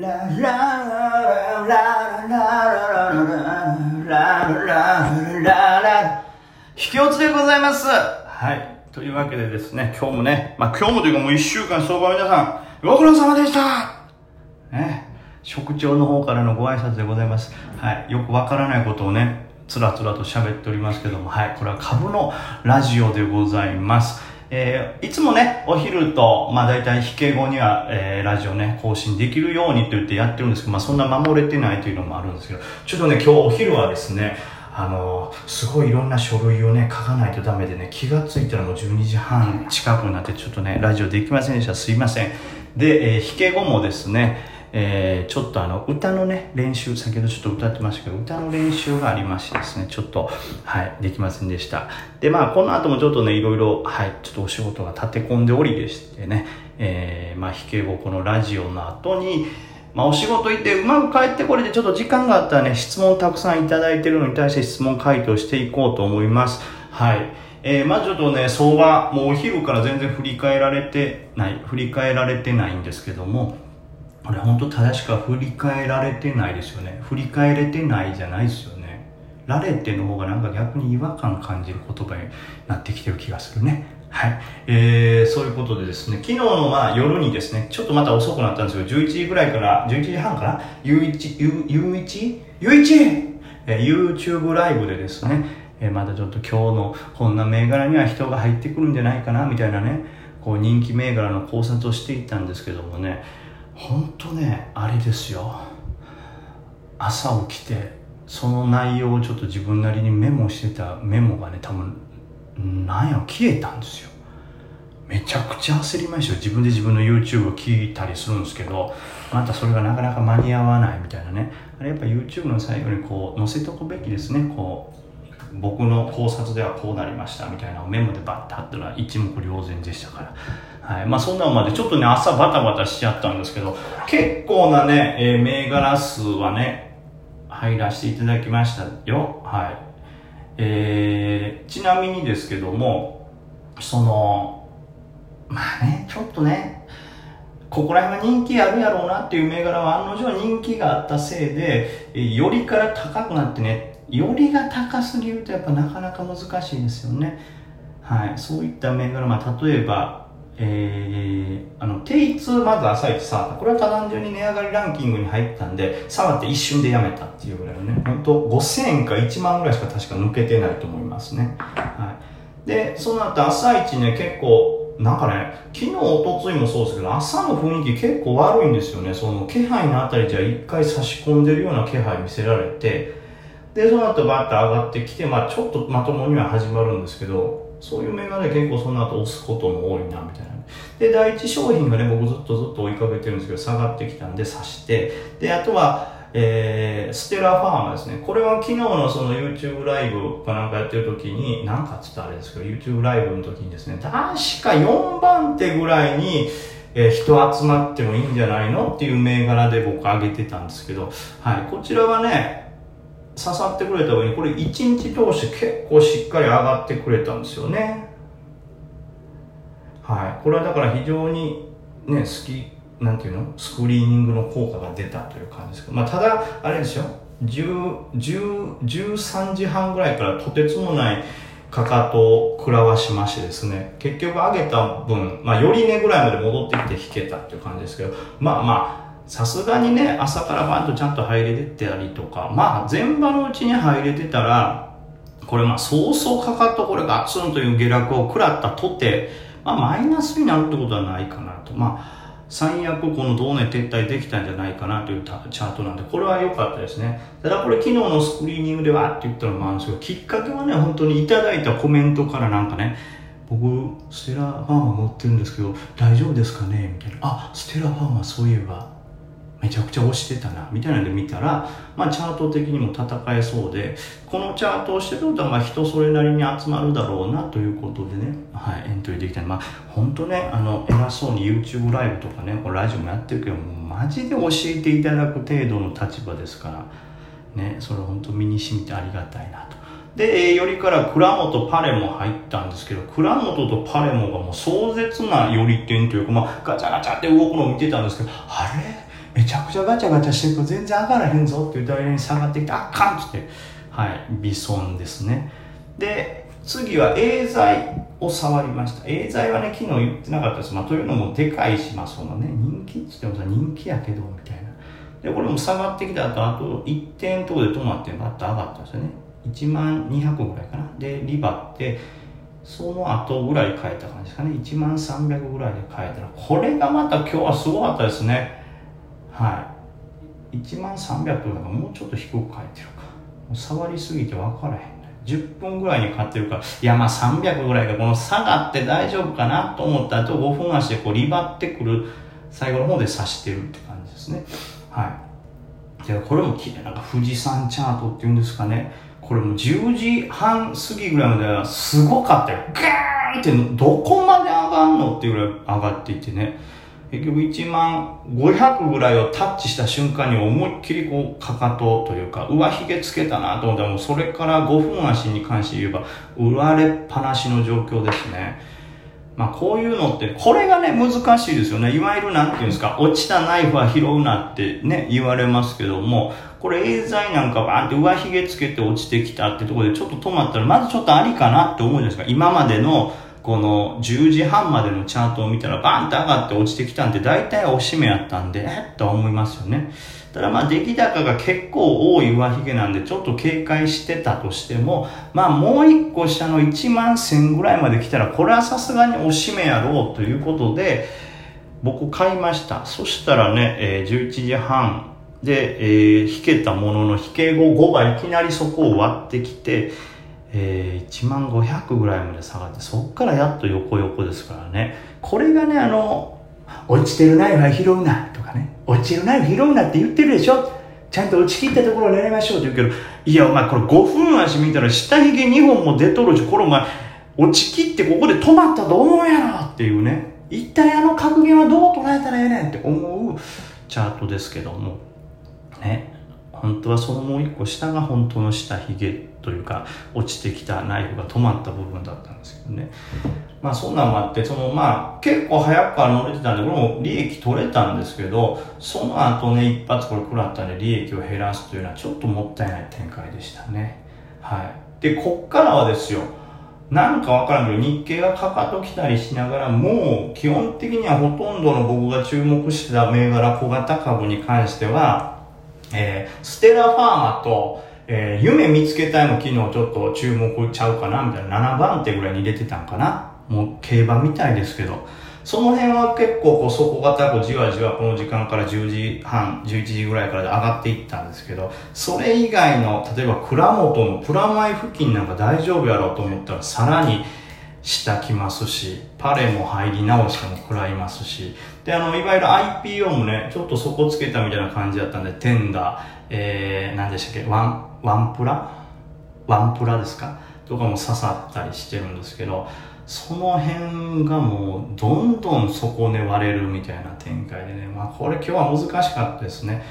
ラララララララララララララ引き落ちでございますはい。というわけでですね、今日もね、まあ今日もというかもう一週間相場皆さん、ご苦労様でしたね。職長の方からのご挨拶でございます。はい。よくわからないことをね、つらつらと喋っておりますけども、はい。これは株のラジオでございます。えーいつもね、お昼と、まあ大体引け後には、えーラジオね、更新できるようにと言ってやってるんですけど、まあそんな守れてないというのもあるんですけど、ちょっとね、今日お昼はですね、あのすごいいろんな書類をね、書かないとダメでね、気がついたらもう12時半近くになって、ちょっとね、ラジオできませんでした。すいません。で、えー、引け後もですね、えーちょっとあの、歌のね、練習、先ほどちょっと歌ってましたけど、歌の練習がありましてですね、ちょっと、はい、できませんでした。で、まあ、この後もちょっとね、いろいろ、はい、ちょっとお仕事が立て込んでおりでしてね、えーまあ、引け後、このラジオの後に、まあ、お仕事行ってうまく帰ってこれでちょっと時間があったらね、質問たくさんいただいてるのに対して質問回答していこうと思います。はい。えー、まあちょっとね、相場、もうお昼から全然振り返られてない、振り返られてないんですけども、これ本当正しくは振り返られてないですよね。振り返れてないじゃないですよね。られての方がなんか逆に違和感感じる言葉になってきてる気がするね。はい。えー、そういうことでですね、昨日のまあ夜にですね、ちょっとまた遅くなったんですけど、11時ぐらいから、11時半かな ?U1、U、U1? U1! えー YouTube ライブでですね、えまたちょっと今日のこんな銘柄には人が入ってくるんじゃないかな、みたいなね、こう人気銘柄の考察をしていったんですけどもね、本当ね、あれですよ。朝起きてその内容をちょっと自分なりにメモしてたメモがね多分なんや消えたんですよ。めちゃくちゃ焦りましたよ。自分で自分の YouTube を聞いたりするんですけどまたそれがなかなか間に合わないみたいなね。あれやっぱ YouTube の最後にこう載せとくべきですね。こう僕の考察ではこうなりましたみたいなメモでバッて貼ったら一目瞭然でしたから。はいまあそんなのまでちょっとね朝バタバタしちゃったんですけど結構なね、えー銘柄数はね入らせていただきましたよ。はい。えー、ちなみにですけども、その、まあね、ちょっとね、ここら辺は人気あるやろうなっていう銘柄は案の定人気があったせいで、えよりから高くなってね、よりが高すぎるとやっぱなかなか難しいですよね。はい。そういった銘柄、まあ例えば、えー、あの、テイツまず朝一触った。これは単純に値上がりランキングに入ったんで、触って一瞬でやめたっていうぐらいのね、本当5000円か1万ぐらいしか確か抜けてないと思いますね。はい。で、その後朝一ね、結構、なんかね、昨日、一昨日もそうですけど、朝の雰囲気結構悪いんですよね。その気配のあたりじゃ一回差し込んでるような気配見せられて、で、その後バッと上がってきて、まあちょっとまともには始まるんですけど、そういう銘柄で結構その後押すことも多いな、みたいな。で、第一商品がね、僕ずっとずっと追いかけてるんですけど、下がってきたんで刺して、で、あとは、えー、ステラファーマですね。これは昨日のその YouTube ライブかなんかやってる時に、なんかつったあれですけど、YouTube ライブの時にですね、確か4番手ぐらいに、えー人集まってもいいんじゃないのっていう銘柄で僕上げてたんですけど、はい、こちらはね、刺さってくれた上に、これ1日通して結構しっかり上がってくれたんですよね。はい。これはだから非常にね、好き、なんていうの？スクリーニングの効果が出たという感じですけど、まあただ、あれですよ、10、10、13時半ぐらいからとてつもないかかとを食らわしましてですね、結局上げた分、まあよりねぐらいまで戻ってきて引けたっていう感じですけど、まあまあ、さすがにね、朝からバンとちゃんと入れてたりとか、まあ前場のうちに入れてたら、これまあそうそうかかとこれガツンという下落を食らったとて、まあマイナスになるってことはないかなと。まあ最悪この同値撤退できたんじゃないかなというチャートなんで、これは良かったですね。ただこれ昨日のスクリーニングでわーって言ったのもあるんですけど、きっかけはね、本当にいただいたコメントからなんかね、僕、ステラファーマ持ってるんですけど、大丈夫ですかね？みたいな。あ、ステラファーマそういえば、めちゃくちゃ押してたな、みたいなんで見たら、まあチャート的にも戦えそうで、このチャートをしてるとまあ人それなりに集まるだろうなということでね、はい、エントリーできたまあ本当ね、あの、偉そうに YouTube ライブとかね、これラジオもやってるけど、マジで教えていただく程度の立場ですから、ね、それ本当身に染みてありがたいなと。で、えーよりから倉本パレも入ったんですけど、倉本とパレモがもう壮絶な寄り点というか、まあ、ガチャガチャって動くのを見てたんですけど、あれ？めちゃくちゃガチャガチャしてると全然上がらへんぞって言ったらに下がってきてあかんっつって。はい。微損ですね。で次はエーザイを触りました。エーザイはね昨日言ってなかったです、まあ、というのもでかいしまあそのね人気っつってもさ人気やけどみたいな。でこれも下がってきた後あと1点とこで止まってバッと上がったんですよね。1万200ぐらいかな。でリバってその後ぐらい変えた感じですかね。1万300ぐらいで変えたらこれがまた今日はすごかったですね。はい。1万300とかもうちょっと低く変えてるか。もう触りすぎて分からへんね。10分ぐらいに買ってるから。いやまあ300ぐらいがこの下がって大丈夫かなと思った後5分足でこうリバってくる最後の方で刺してるって感じですね。はい。でこれも綺麗なんか富士山チャートっていうんですかね。これも10時半過ぎぐらいまではすごかったよ。ガーンってどこまで上がんのっていうぐらい上がっていってね。結局1万500ぐらいをタッチした瞬間に思いっきりこうかかとというか上髭つけたなと思ったらもうそれから5分足に関して言えば売られっぱなしの状況ですね。まあこういうのってこれがね難しいですよね。いわゆるなんていうんですか落ちたナイフは拾うなってね言われますけどもこれエーザイなんかバーンって上髭つけて落ちてきたってところでちょっと止まったらまずちょっとありかなって思うじゃないですか。今までのこの10時半までのチャートを見たらバンって上がって落ちてきたんで大体おしめやったんでえっと思いますよね。ただまあ出来高が結構多い上髭なんでちょっと警戒してたとしてもまあもう一個下の1万1000ぐらいまで来たらこれはさすがにおしめやろうということで僕買いました。そしたらね、え、11時半で、えー、引けたものの引け後5がいきなりそこを割ってきてえー、1万500ぐらいまで下がってそっからやっと横横ですからね。これがねあの落ちてるナイフは拾うなとかね。落ちてるナイフ拾うなって言ってるでしょ。ちゃんと落ちきったところを狙いましょうって言うけどいやお前これ5分足見たら下髭2本も出とるしこれお前落ちきってここで止まったと思うやろっていうね。一体あの格言はどう捉えたらええねんって思うチャートですけども。ね。本当はそのもう一個下が本当の下髭。というか落ちてきたナイフが止まった部分だったんですけどね。まあそんなんもあってそのまあ結構早くから乗れてたんでこれも利益取れたんですけどその後ね一発これ食らったんで利益を減らすというのはちょっともったいない展開でしたね。はい。でこっからはですよなんかわからんけど日経がかかときたりしながらもう基本的にはほとんどの僕が注目してた銘柄小型株に関してはえー、ステラファーマと、えー、夢見つけたいも昨日ちょっと注目ちゃうかなみたいな7番手ぐらいに入れてたんかな。もう競馬みたいですけど。その辺は結構こう底堅くじわじわこの時間から10時半11時ぐらいからで上がっていったんですけどそれ以外の例えば蔵元のプラマイ付近なんか大丈夫やろうと思ったらさらに下来ますしパレも入り直しても食らいますしであのいわゆる IPO もねちょっと底つけたみたいな感じだったんでテンダー、えー、何でしたっけワンワンプラ？ワンプラですか？とかも刺さったりしてるんですけどその辺がもうどんどん底根割れるみたいな展開でねまあこれ今日は難しかったですね。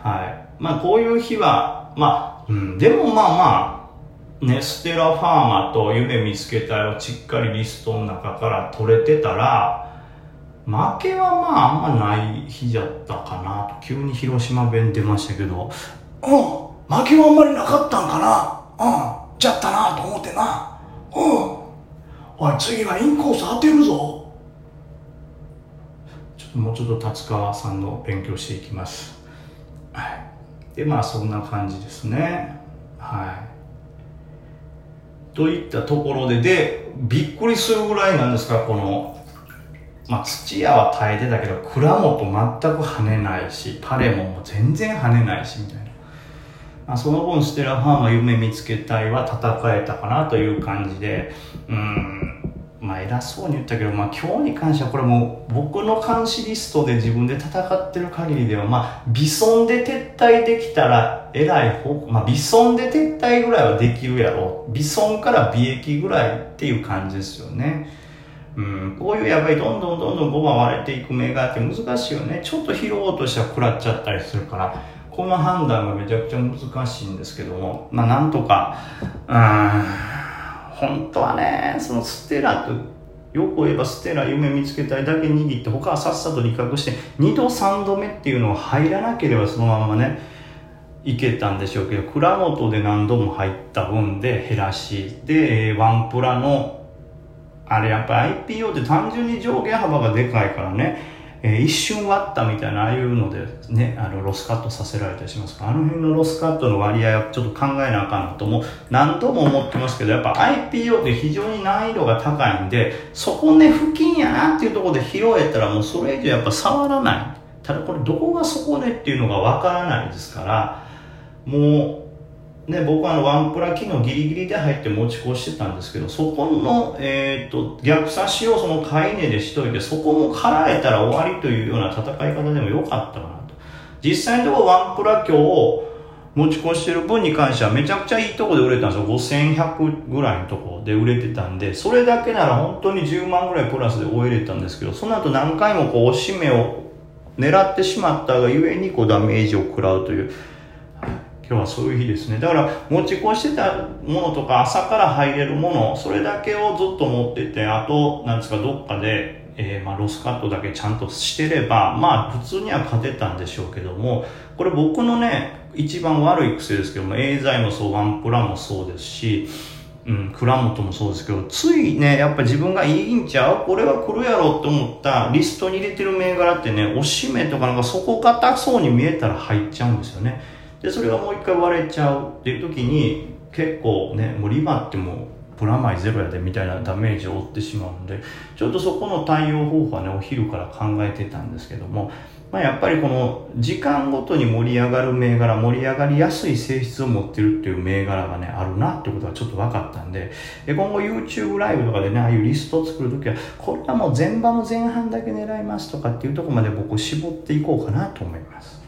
はい。まあこういう日はまあ、うん、でもまあまあね、ステラファーマと夢見つけたいをしっかりリストの中から取れてたら、負けはまああんまない日じゃったかなと、急に広島弁出ましたけど、うん、負けはあんまりなかったんかな、うん、じゃったなと思ってな、うん、おい、次はインコース当てるぞ。ちょっともうちょっと達川さんの勉強していきます。はい。で、まあそんな感じですね。はい。といったところで、で、びっくりするぐらいなんですか、この、まあ、土屋は耐えてたけど、蔵元全く跳ねないし、パレモンも全然跳ねないし、みたいな。まあ、その分、ステラファーマ夢見つけたいは戦えたかなという感じで、うん、偉そうに言ったけど、まあ今日に関してはこれも僕の監視リストで自分で戦ってる限りでは、まあ微損で撤退できたら偉い方、まあ微損で撤退ぐらいはできるやろう。微損から利益ぐらいっていう感じですよね。うん、こういうやっぱりどんどんどんどん5番割れていく銘柄って難しいよね。ちょっと拾おうとしたら食らっちゃったりするから、この判断がめちゃくちゃ難しいんですけども、まあなんとか、うん、本当はね、そのステラとよく言えばステラ夢見つけたいだけ握って他はさっさと理覚して2度3度目っていうのは入らなければそのままねいけたんでしょうけど蔵元で何度も入った分で減らしで、えー、ワンプラのあれやっぱ IPO って単純に上下幅がでかいからね。えー、一瞬割ったみたいなああいうのでねあのロスカットさせられたりしますか？あの辺のロスカットの割合はちょっと考えなあかんなとも何度も思ってますけどやっぱ IPO って非常に難易度が高いんで底根付近やなっていうところで拾えたらもうそれ以上やっぱ触らない。ただこれどこが底根っていうのがわからないですからもうね、僕はあのワンプラ機能ギリギリで入って持ち越してたんですけど、そこの、えっ、ー、と、逆差しをその買い値でしといて、そこも払えたら終わりというような戦い方でもよかったかなと。実際のところワンプラ今日持ち越してる分に関してはめちゃくちゃいいとこで売れたんですよ。5100ぐらいのとこで売れてたんで、それだけなら本当に10万ぐらいプラスで終えれたんですけど、その後何回もこう、押し目を狙ってしまったがゆえにこうダメージを食らうという、今日はそういう日ですね。だから持ち越してたものとか朝から入れるもの、それだけをずっと持ってて、あと、なんですか、どっかで、えー、まあ、ロスカットだけちゃんとしてれば、まあ、普通には勝てたんでしょうけども、これ僕のね、一番悪い癖ですけども、エーザイもそう、ワンプラもそうですし、うん、倉本もそうですけど、ついね、やっぱ自分がいいんちゃう？これは来るやろって思ったリストに入れてる銘柄ってね、おしめとかなんか底堅そうに見えたら入っちゃうんですよね。でそれがもう一回割れちゃうっていう時に結構ねもうリバってもプラマイゼロやでみたいなダメージを負ってしまうんでちょっとそこの対応方法はねお昼から考えてたんですけども、まあ、やっぱりこの時間ごとに盛り上がる銘柄盛り上がりやすい性質を持ってるっていう銘柄がねあるなってことがちょっと分かったんでで今後 YouTube ライブとかでねああいうリストを作るときはこれはもう前場の前半だけ狙いますとかっていうとこまで僕絞っていこうかなと思います。